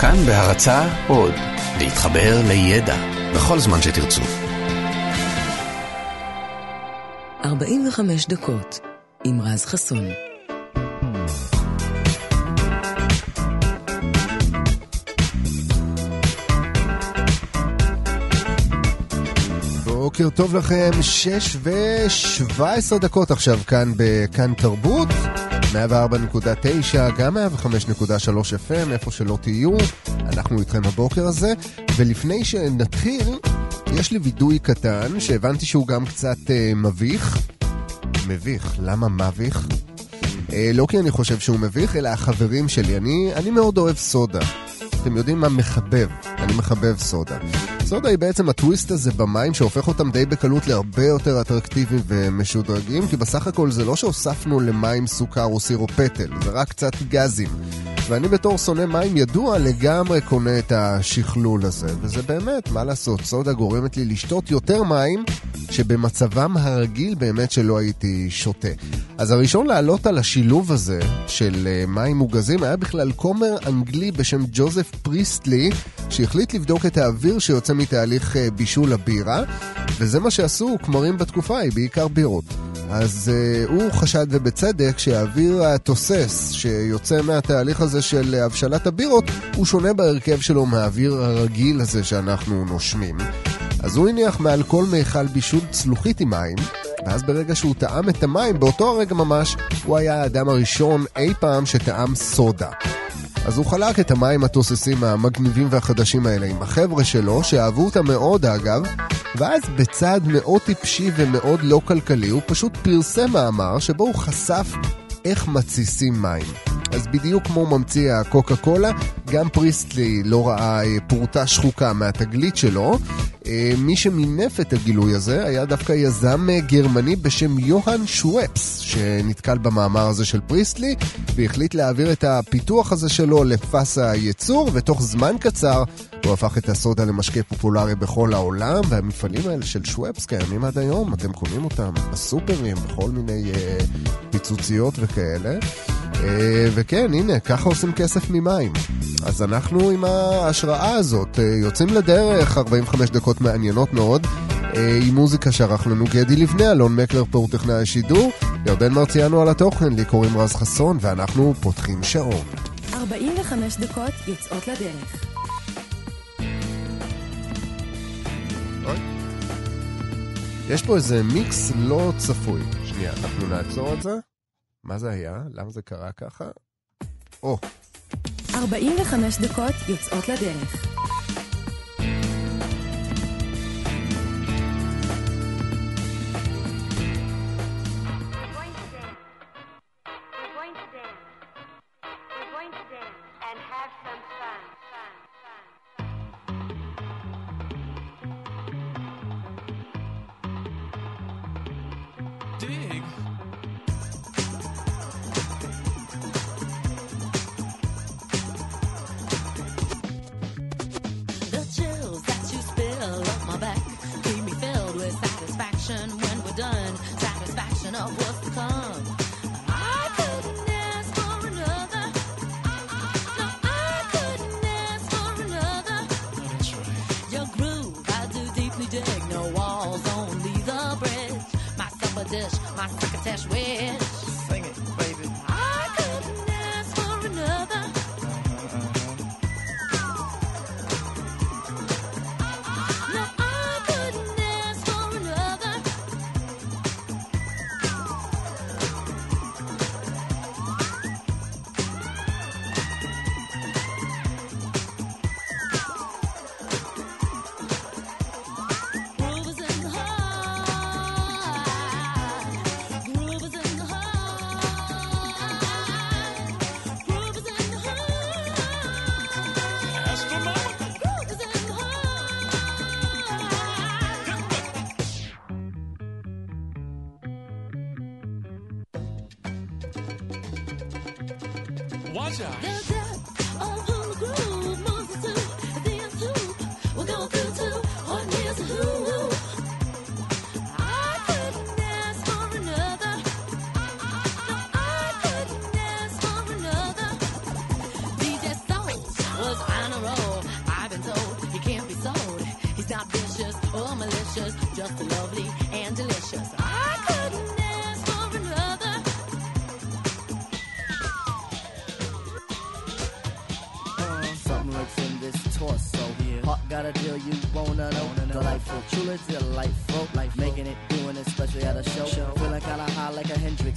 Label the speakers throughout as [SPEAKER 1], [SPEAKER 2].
[SPEAKER 1] כאן בהרצה עוד, להתחבר לידע בכל זמן שתרצו.
[SPEAKER 2] 45 דקות עם רז חסון.
[SPEAKER 3] בוקר טוב לכם, 6 ו-17 דקות עכשיו כאן בכאן תרבות, 104.9, גם 105.3 FM, איפה שלא תהיו, אנחנו איתכם הבוקר הזה, ולפני שנתחיל, יש לי וידוי קטן, שהבנתי שהוא גם קצת אה, מביך. מביך, למה מביך? אה, לא כי אני חושב שהוא מביך, אלא החברים שלי. אני, אני מאוד אוהב סודה. אתם יודעים מה מחבב? אני מחבב סודה. סודה היא בעצם הטוויסט הזה במים שהופך אותם די בקלות להרבה יותר אטרקטיביים ומשודרגים, כי בסך הכל זה לא שהוספנו למים סוכר או סירופ פטל, זה רק קצת גזים. ואני בתור שונא מים ידוע לגמרי קונה את השכלול הזה, וזה באמת, מה לעשות, סודה גורמת לי לשתות יותר מים שבמצבם הרגיל באמת שלא הייתי שותה. אז הראשון לעלות על השילוב הזה של אה, מים מוגזים היה בכלל כומר אנגלי בשם ג'וזף פריסטלי, שהחליט לבדוק את האוויר שיוצא מתהליך אה, בישול הבירה, וזה מה שעשו כמרים בתקופה ההיא, בעיקר בירות. אז uh, הוא חשד ובצדק שהאוויר התוסס שיוצא מהתהליך הזה של הבשלת הבירות הוא שונה בהרכב שלו מהאוויר הרגיל הזה שאנחנו נושמים. אז הוא הניח מעל כל מיכל בישול צלוחית עם מים, ואז ברגע שהוא טעם את המים, באותו הרגע ממש, הוא היה האדם הראשון אי פעם שטעם סודה. אז הוא חלק את המים התוססים המגניבים והחדשים האלה עם החבר'ה שלו, שאהבו אותם מאוד אגב, ואז בצעד מאוד טיפשי ומאוד לא כלכלי, הוא פשוט פרסם מאמר שבו הוא חשף איך מתסיסים מים. אז בדיוק כמו ממציא הקוקה קולה, גם פריסטלי לא ראה אה, פרוטה שחוקה מהתגלית שלו. אה, מי שמינף את הגילוי הזה היה דווקא יזם אה, גרמני בשם יוהאן שוופס, שנתקל במאמר הזה של פריסטלי, והחליט להעביר את הפיתוח הזה שלו לפס הייצור, ותוך זמן קצר הוא הפך את הסודה למשקה פופולרי בכל העולם, והמפעלים האלה של שוופס קיימים עד היום, אתם קונים אותם בסופרים, בכל מיני פיצוציות וכאלה. Uh, וכן, הנה, ככה עושים כסף ממים. אז אנחנו עם ההשראה הזאת uh, יוצאים לדרך, 45 דקות מעניינות מאוד. uh, עם מוזיקה שערך לנו גדי לבנה, אלון מקלר פה הוא טכנאי השידור, ירדן מרציאנו על התוכן, לי קוראים רז חסון, ואנחנו פותחים שעון.
[SPEAKER 2] 45 דקות יוצאות לדרך.
[SPEAKER 3] יש פה איזה מיקס לא צפוי. שנייה, אנחנו נעצור את זה. מה זה היה? למה זה קרה ככה? או.
[SPEAKER 2] 45 דקות יוצאות לדרך.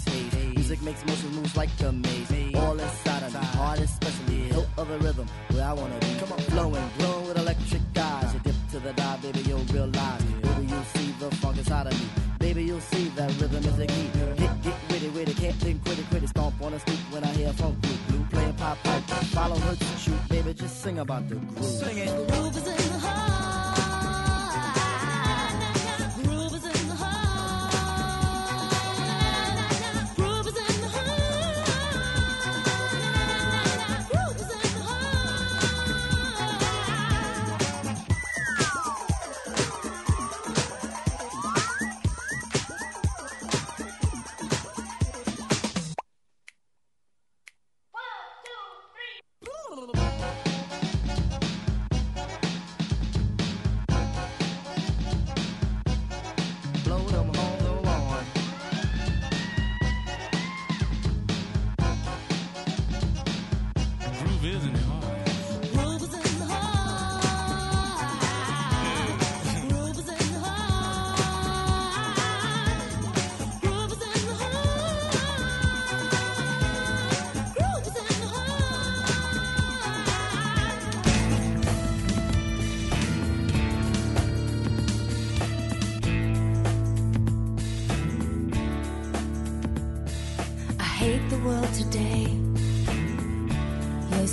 [SPEAKER 4] Like a Hendrix haze. haze. Music makes motion moves like a maze. All inside of me, heart especially. Hilt of the rhythm, where I wanna be. Come on, flowing, glowing with electric eyes. You dip to the dive, baby, you'll realize. Baby, you'll see the funk inside of me. Baby, you'll see that rhythm is a key. Get, get witty, witty, can't think, quit it, quit it. Stomp on the street when I hear funk blue, blue playing pop pipe. Follow her to shoot, baby, just sing about the groove. Sing it. The groove is in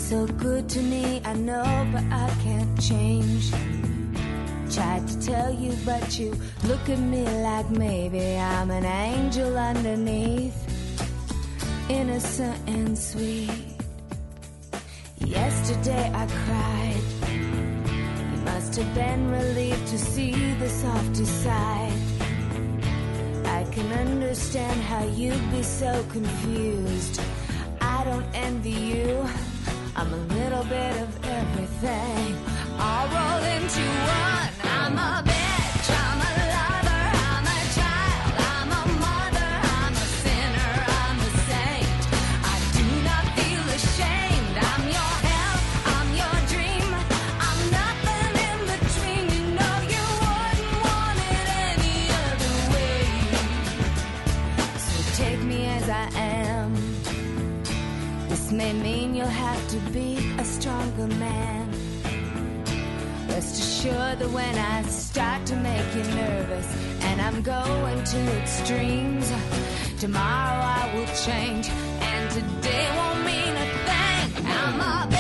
[SPEAKER 4] the good
[SPEAKER 5] to me, I know, but I can't change. Tried to tell you, but you look at me like maybe I'm an angel underneath, innocent and sweet. Yesterday I cried. You must have been relieved to see the softer side. Can understand how you'd be so confused. I don't envy you. I'm a little bit of everything, all rolled into one. I'm a man. Rest assured that when I start to make you nervous and I'm going to extremes, tomorrow I will change and today won't mean a thing. I'm a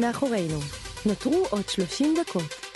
[SPEAKER 6] מאחורינו. נותרו עוד 30 דקות.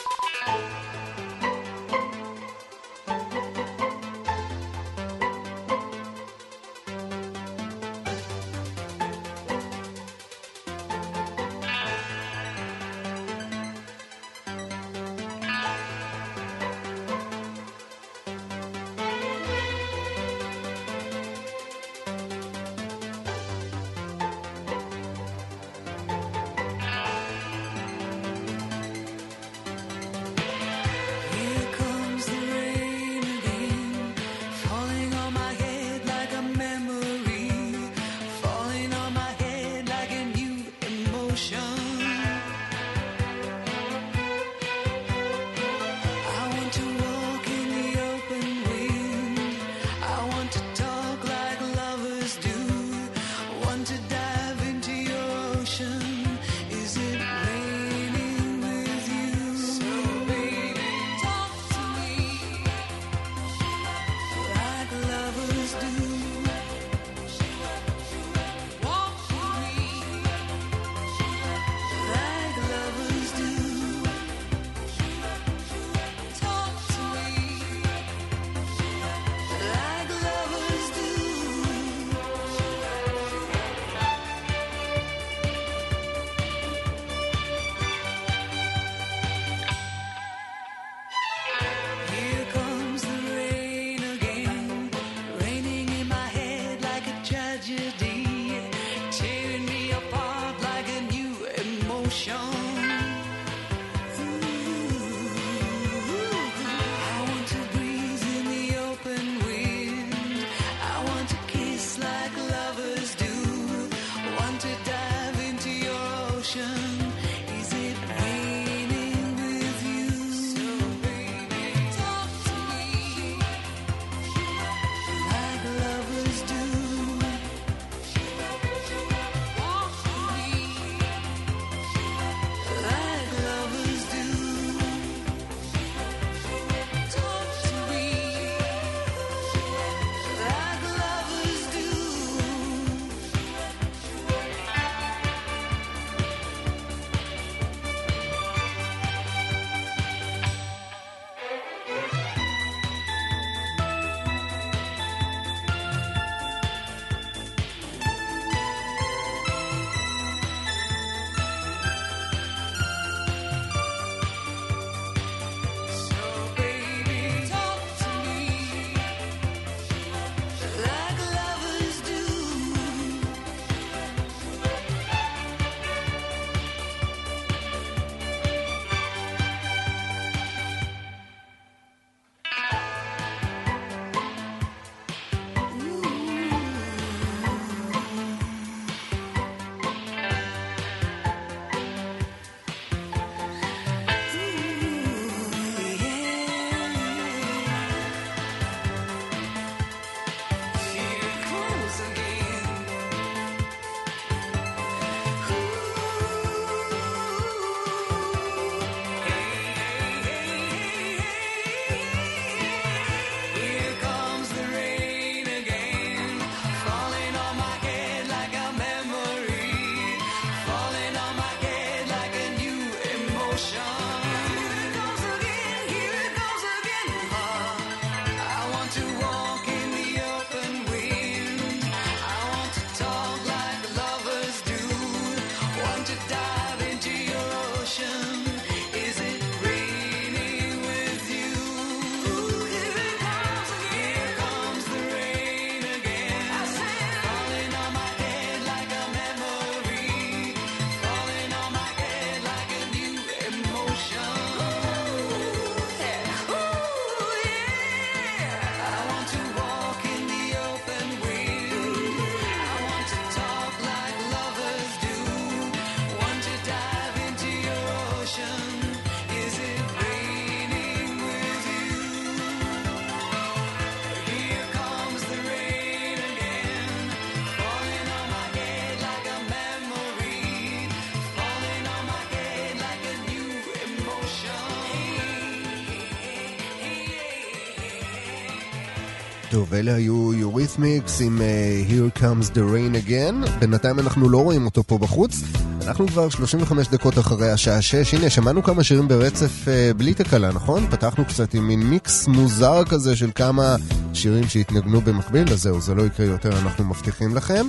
[SPEAKER 3] טוב, אלה היו יוריתמיקס עם uh, Here Comes the Rain Again. בינתיים אנחנו לא רואים אותו פה בחוץ. אנחנו כבר 35 דקות אחרי השעה 6. הנה, שמענו כמה שירים ברצף uh, בלי תקלה, נכון? פתחנו קצת עם מין מיקס מוזר כזה של כמה שירים שהתנגנו במקביל, אז זהו, זה לא יקרה יותר, אנחנו מבטיחים לכם.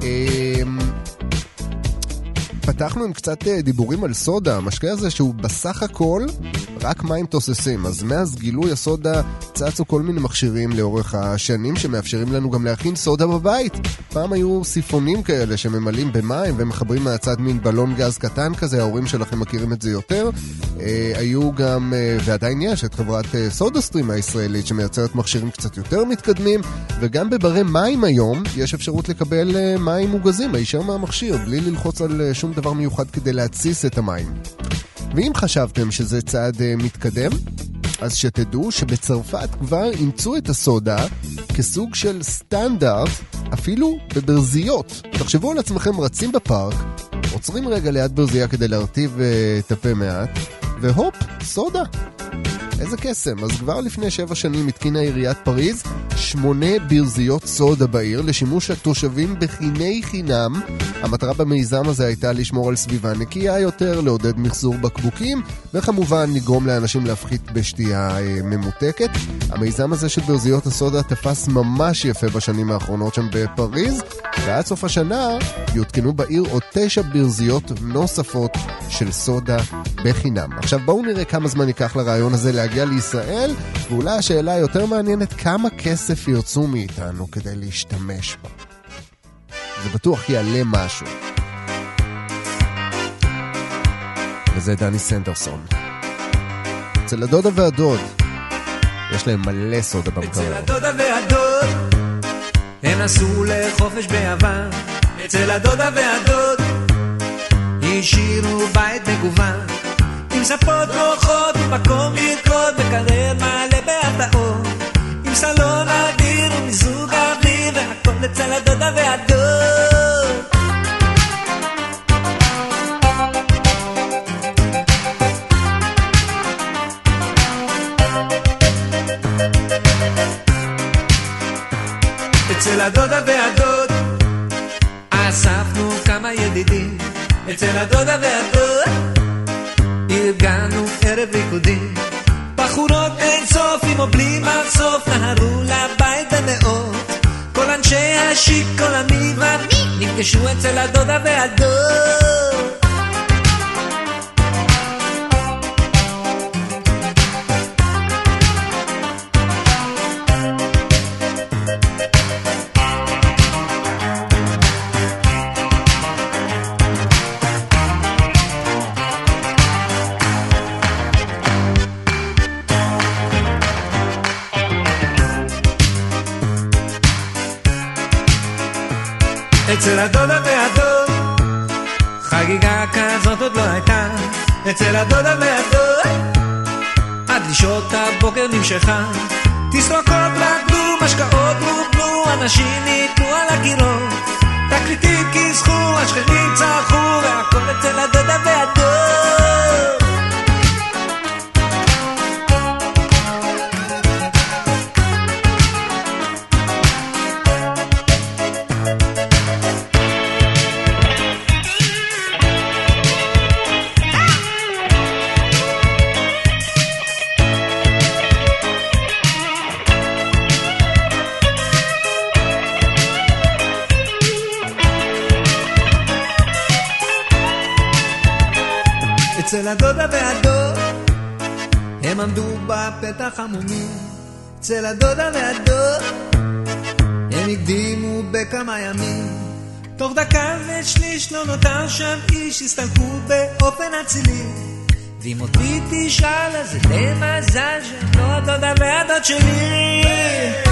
[SPEAKER 3] Uh, פתחנו עם קצת אה, דיבורים על סודה, המשקה הזה שהוא בסך הכל רק מים תוססים. אז מאז גילוי הסודה צצו כל מיני מכשירים לאורך השנים שמאפשרים לנו גם להכין סודה בבית. פעם היו סיפונים כאלה שממלאים במים ומחברים מהצד מין בלון גז קטן כזה, ההורים שלכם מכירים את זה יותר. אה, היו גם, אה, ועדיין יש, את חברת אה, סודה סטרים הישראלית שמייצרת מכשירים קצת יותר מתקדמים, וגם בברי מים היום יש אפשרות לקבל אה, מים מוגזים הישר מהמכשיר, בלי ללחוץ על אה, שום דבר מיוחד כדי להתסיס את המים. ואם חשבתם שזה צעד uh, מתקדם, אז שתדעו שבצרפת כבר אימצו את הסודה כסוג של סטנדרט, אפילו בברזיות. תחשבו על עצמכם רצים בפארק, עוצרים רגע ליד ברזייה כדי להרטיב uh, את הפה מעט, והופ, סודה. איזה קסם. אז כבר לפני שבע שנים התקינה עיריית פריז שמונה ברזיות סודה בעיר לשימוש התושבים בחיני חינם. המטרה במיזם הזה הייתה לשמור על סביבה נקייה יותר, לעודד מחזור בקבוקים, וכמובן לגרום לאנשים להפחית בשתייה אה, ממותקת. המיזם הזה של ברזיות הסודה תפס ממש יפה בשנים האחרונות שם בפריז, ועד סוף השנה יותקנו בעיר עוד תשע ברזיות נוספות של סודה בחינם. עכשיו בואו נראה כמה זמן ייקח לרעיון הזה להגיע לישראל, ואולי השאלה היותר מעניינת, כמה כסף ירצו מאיתנו כדי להשתמש בה. זה בטוח יעלה משהו. וזה דני סנדרסון. אצל הדודה והדוד, יש להם מלא סודה
[SPEAKER 7] אצל
[SPEAKER 3] במקרר.
[SPEAKER 7] הדודה והדוד הם נסעו לחופש ביוון אצל הדודה והדוד השאירו בית מגוון עם ספות נוחות ומקום לרקוד מקרר מלא בהפתעות עם סלון אדיר ומיזוג אוויר והכל אצל הדודה והדוד. אצל הדודה והדוד אספנו כמה ידידים. אצל הדודה והדוד ארגנו ערב ריקודים. בחורות אין סוף עם או בלי מחשוף נהרו לבית במאות כל אנשי השיק כל המגוונים נפגשו אצל הדודה והדוד אצל הדודה והדוד. חגיגה כזאת עוד לא הייתה. אצל הדודה והדוד. עד לשעות הבוקר נמשכה. תסרוקות רקדו, משקאות רוקנו אנשים ניתנו על הקירות תקליטים כיסחו, השכנים צרחו והכל אצל הדודה והדוד בפתח עמומים אצל הדודה והדוד. הם הקדימו בכמה ימים תוך דקה ושליש לא נותר שם איש הסתלקו באופן אצילי. ואם אותי תשאל אז זה די מזל שהם לא הדודה והדוד שלי. הם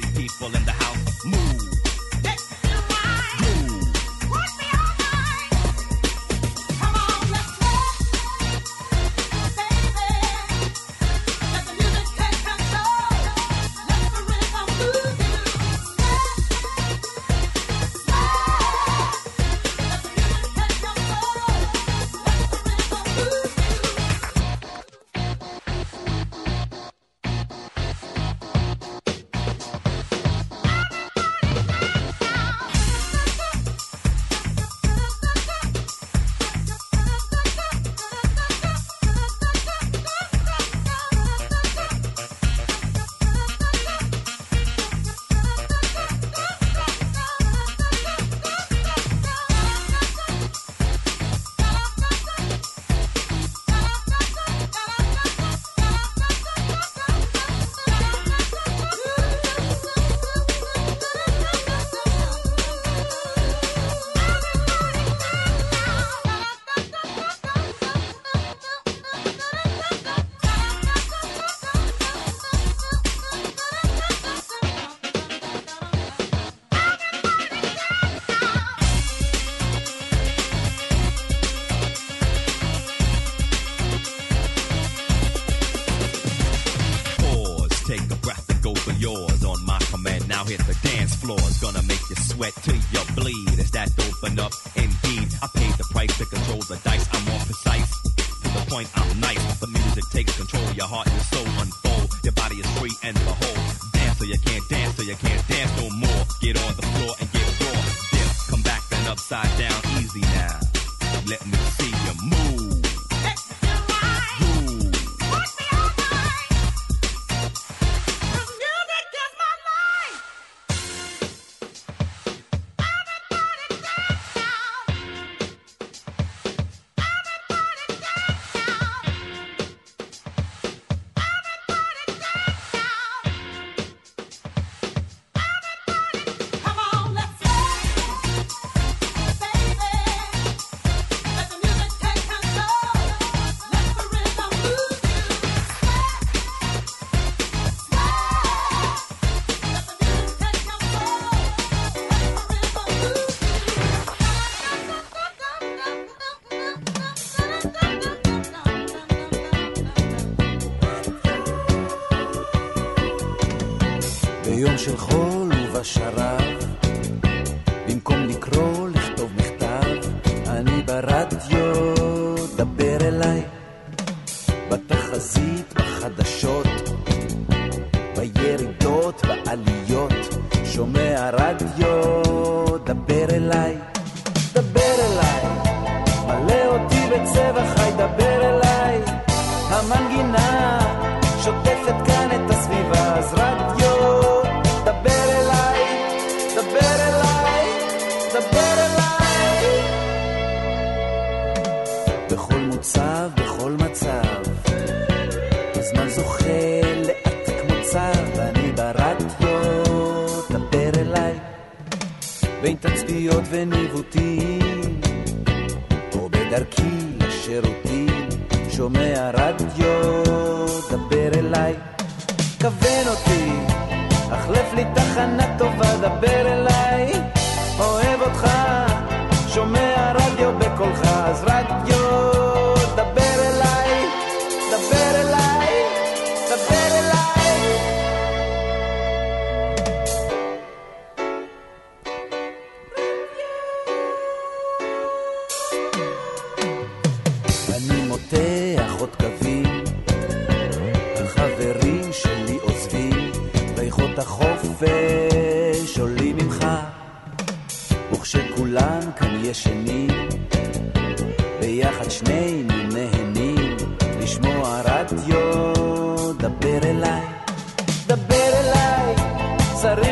[SPEAKER 8] Party people in the house, move.
[SPEAKER 9] תצפיות וניווטים, או בדרכי לשירותים, שומע רדיו, דבר אליי, כוון אותי, החלף לי תחנה טובה, דבר אליי, אוהב אותך, שומע רדיו בקולך, אז רדיו,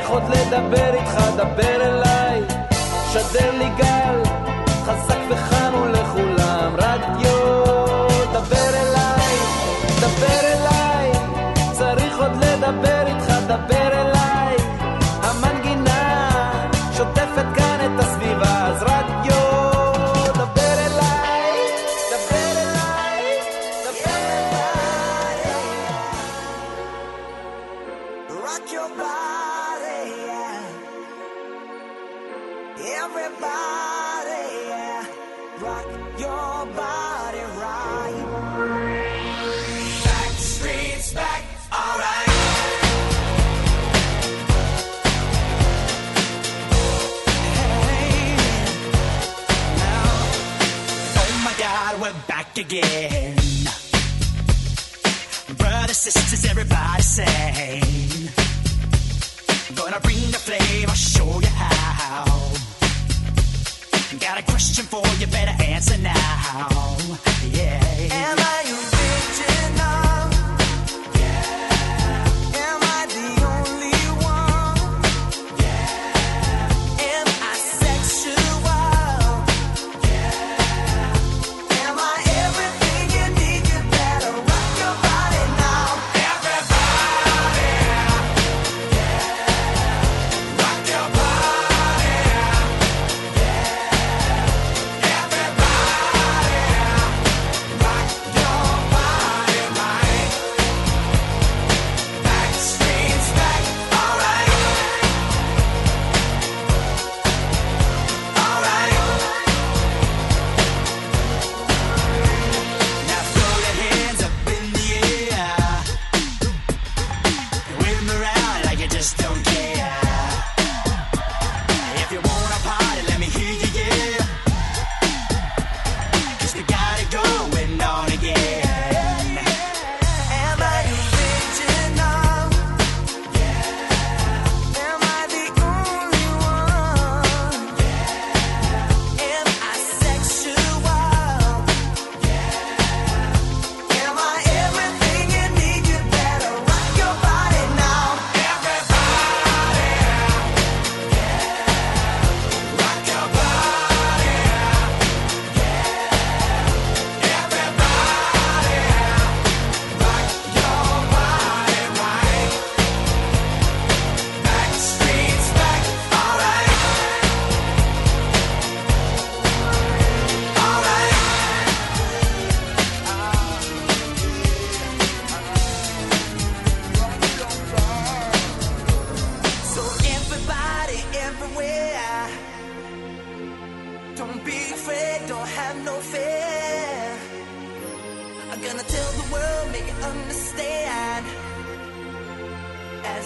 [SPEAKER 10] צריך עוד לדבר איתך, דבר אליי, שדר לי גל,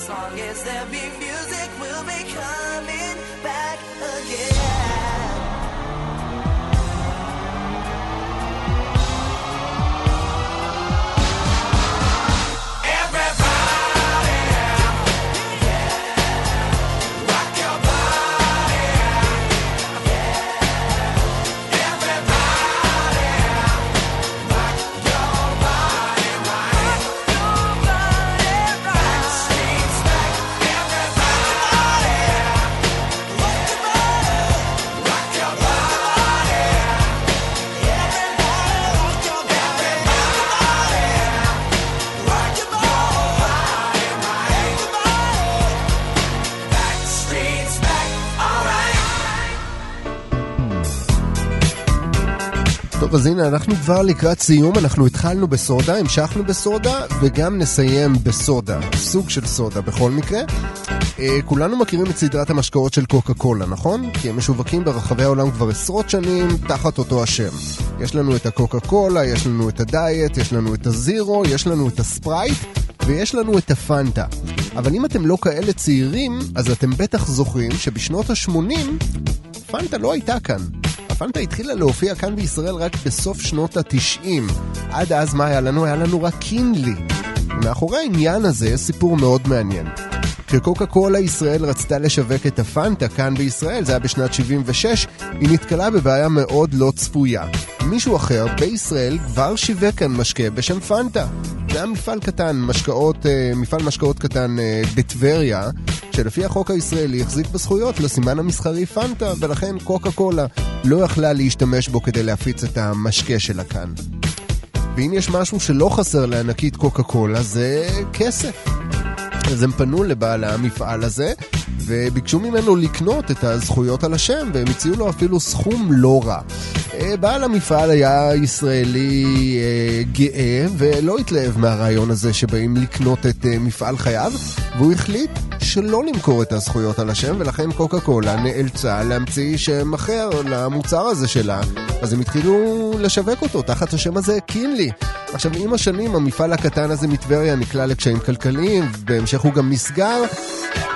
[SPEAKER 11] long as there? Be music, we'll be coming
[SPEAKER 3] טוב, אז הנה, אנחנו כבר לקראת סיום, אנחנו התחלנו בסודה, המשכנו בסודה, וגם נסיים בסודה, סוג של סודה בכל מקרה. אה, כולנו מכירים את סדרת המשקאות של קוקה קולה, נכון? כי הם משווקים ברחבי העולם כבר עשרות שנים תחת אותו השם. יש לנו את הקוקה קולה, יש לנו את הדיאט, יש לנו את הזירו, יש לנו את הספרייט, ויש לנו את הפנטה. אבל אם אתם לא כאלה צעירים, אז אתם בטח זוכרים שבשנות ה-80 פנטה לא הייתה כאן. הפנטה התחילה להופיע כאן בישראל רק בסוף שנות ה-90. עד אז מה היה לנו? היה לנו רק קינלי. מאחורי העניין הזה יש סיפור מאוד מעניין. כשקוקה קולה ישראל רצתה לשווק את הפנטה כאן בישראל, זה היה בשנת 76, היא נתקלה בבעיה מאוד לא צפויה. מישהו אחר בישראל כבר שיווק כאן משקה בשם פנטה. זה היה מפעל קטן, משקאות, אה, מפעל משקאות קטן אה, בטבריה, שלפי החוק הישראלי החזיק בזכויות לסימן המסחרי פנטה, ולכן קוקה קולה לא יכלה להשתמש בו כדי להפיץ את המשקה שלה כאן. ואם יש משהו שלא חסר לענקית קוקה קולה זה כסף. אז הם פנו לבעל המפעל הזה וביקשו ממנו לקנות את הזכויות על השם והם הציעו לו אפילו סכום לא רע. אה, בעל המפעל היה ישראלי אה, גאה ולא התלהב מהרעיון הזה שבאים לקנות את אה, מפעל חייו והוא החליט שלא למכור את הזכויות על השם ולכן קוקה קולה נאלצה להמציא שם אחר למוצר הזה שלה אז הם התחילו לשווק אותו תחת השם הזה קינלי. עכשיו עם השנים המפעל הקטן הזה מטבריה נקלע לקשיים כלכליים בהמשך הוא גם נסגר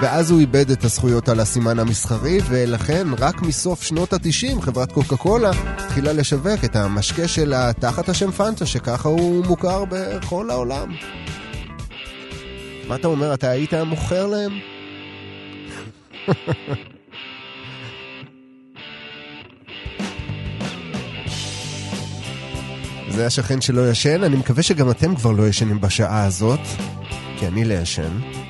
[SPEAKER 3] ואז הוא איבד את הזכויות על הסימן המסחרי ולכן רק מסוף שנות התשעים חברת קוקה קולה התחילה לשווק את המשקה שלה תחת השם פנטה שככה הוא מוכר בכל העולם. מה אתה אומר, אתה היית מוכר להם? זה השכן שלא ישן, אני מקווה שגם אתם כבר לא ישנים בשעה הזאת, כי אני לא ישן.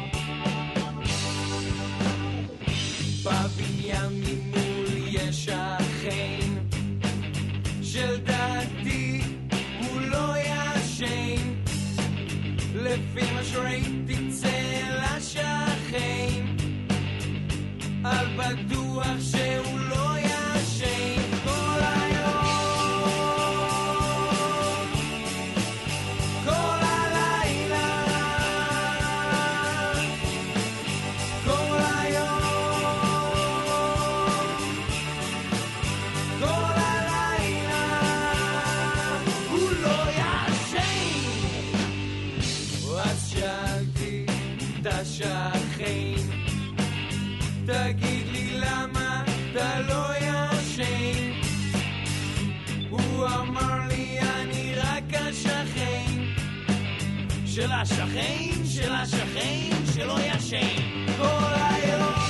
[SPEAKER 12] השכן של השכן שלא ישן. כל היום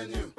[SPEAKER 13] Avenue.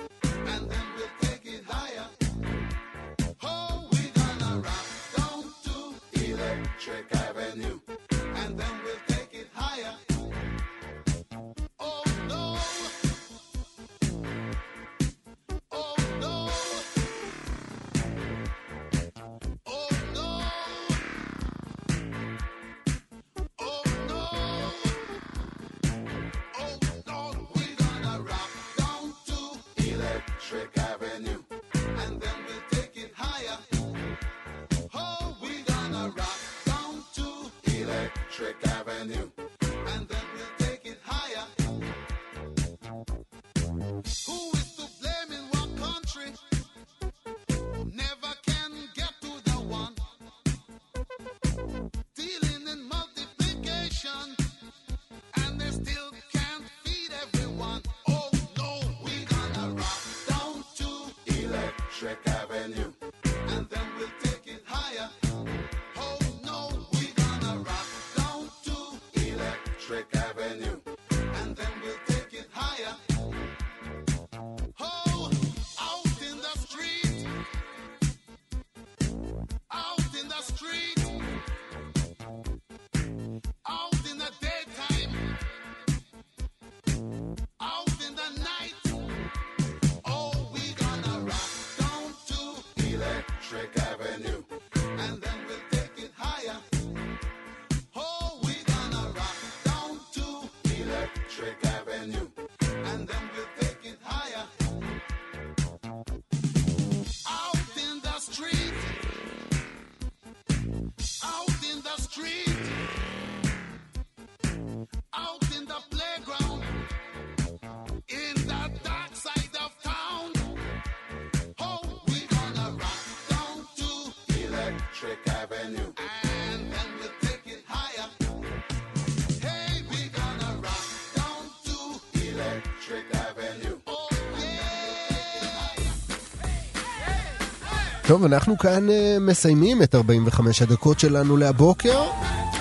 [SPEAKER 3] טוב, אנחנו כאן אה, מסיימים את 45 הדקות שלנו להבוקר.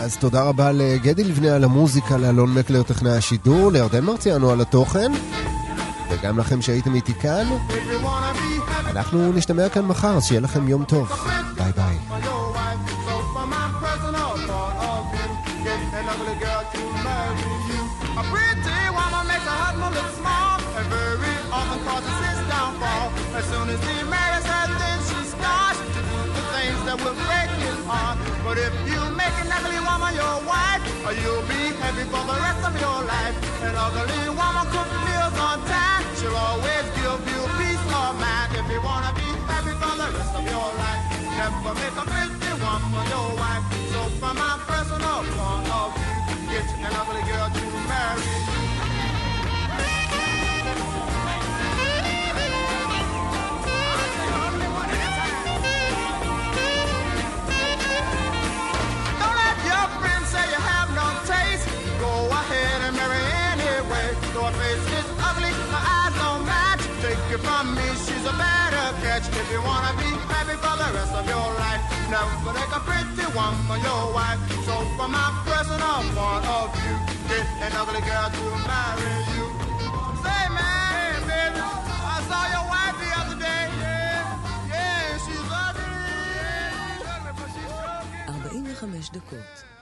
[SPEAKER 3] אז תודה רבה לגדי לבנה על המוזיקה, לאלון מקלר טכנאי השידור, לירדן מרציאנו על התוכן, וגם לכם שהייתם איתי כאן. אנחנו נשתמע כאן מחר, אז שיהיה לכם יום טוב. ביי ביי.
[SPEAKER 13] You'll be happy for the rest of your life. An ugly woman cooks meals on time, she'll always give you peace of mind. If you wanna be happy for the rest of your life, never make a pretty woman your wife. So from my personal point of view, get an ugly girl to marry you. from me, she's a better catch. If you wanna be happy for the rest of your life, never make a pretty woman your wife. So from my personal point of view, get an ugly girl to marry you. Say man, baby, I saw your wife the other day. Yeah, yeah, she's ugly. Ugly, but she's so
[SPEAKER 14] 45 דקות עם רז חסון.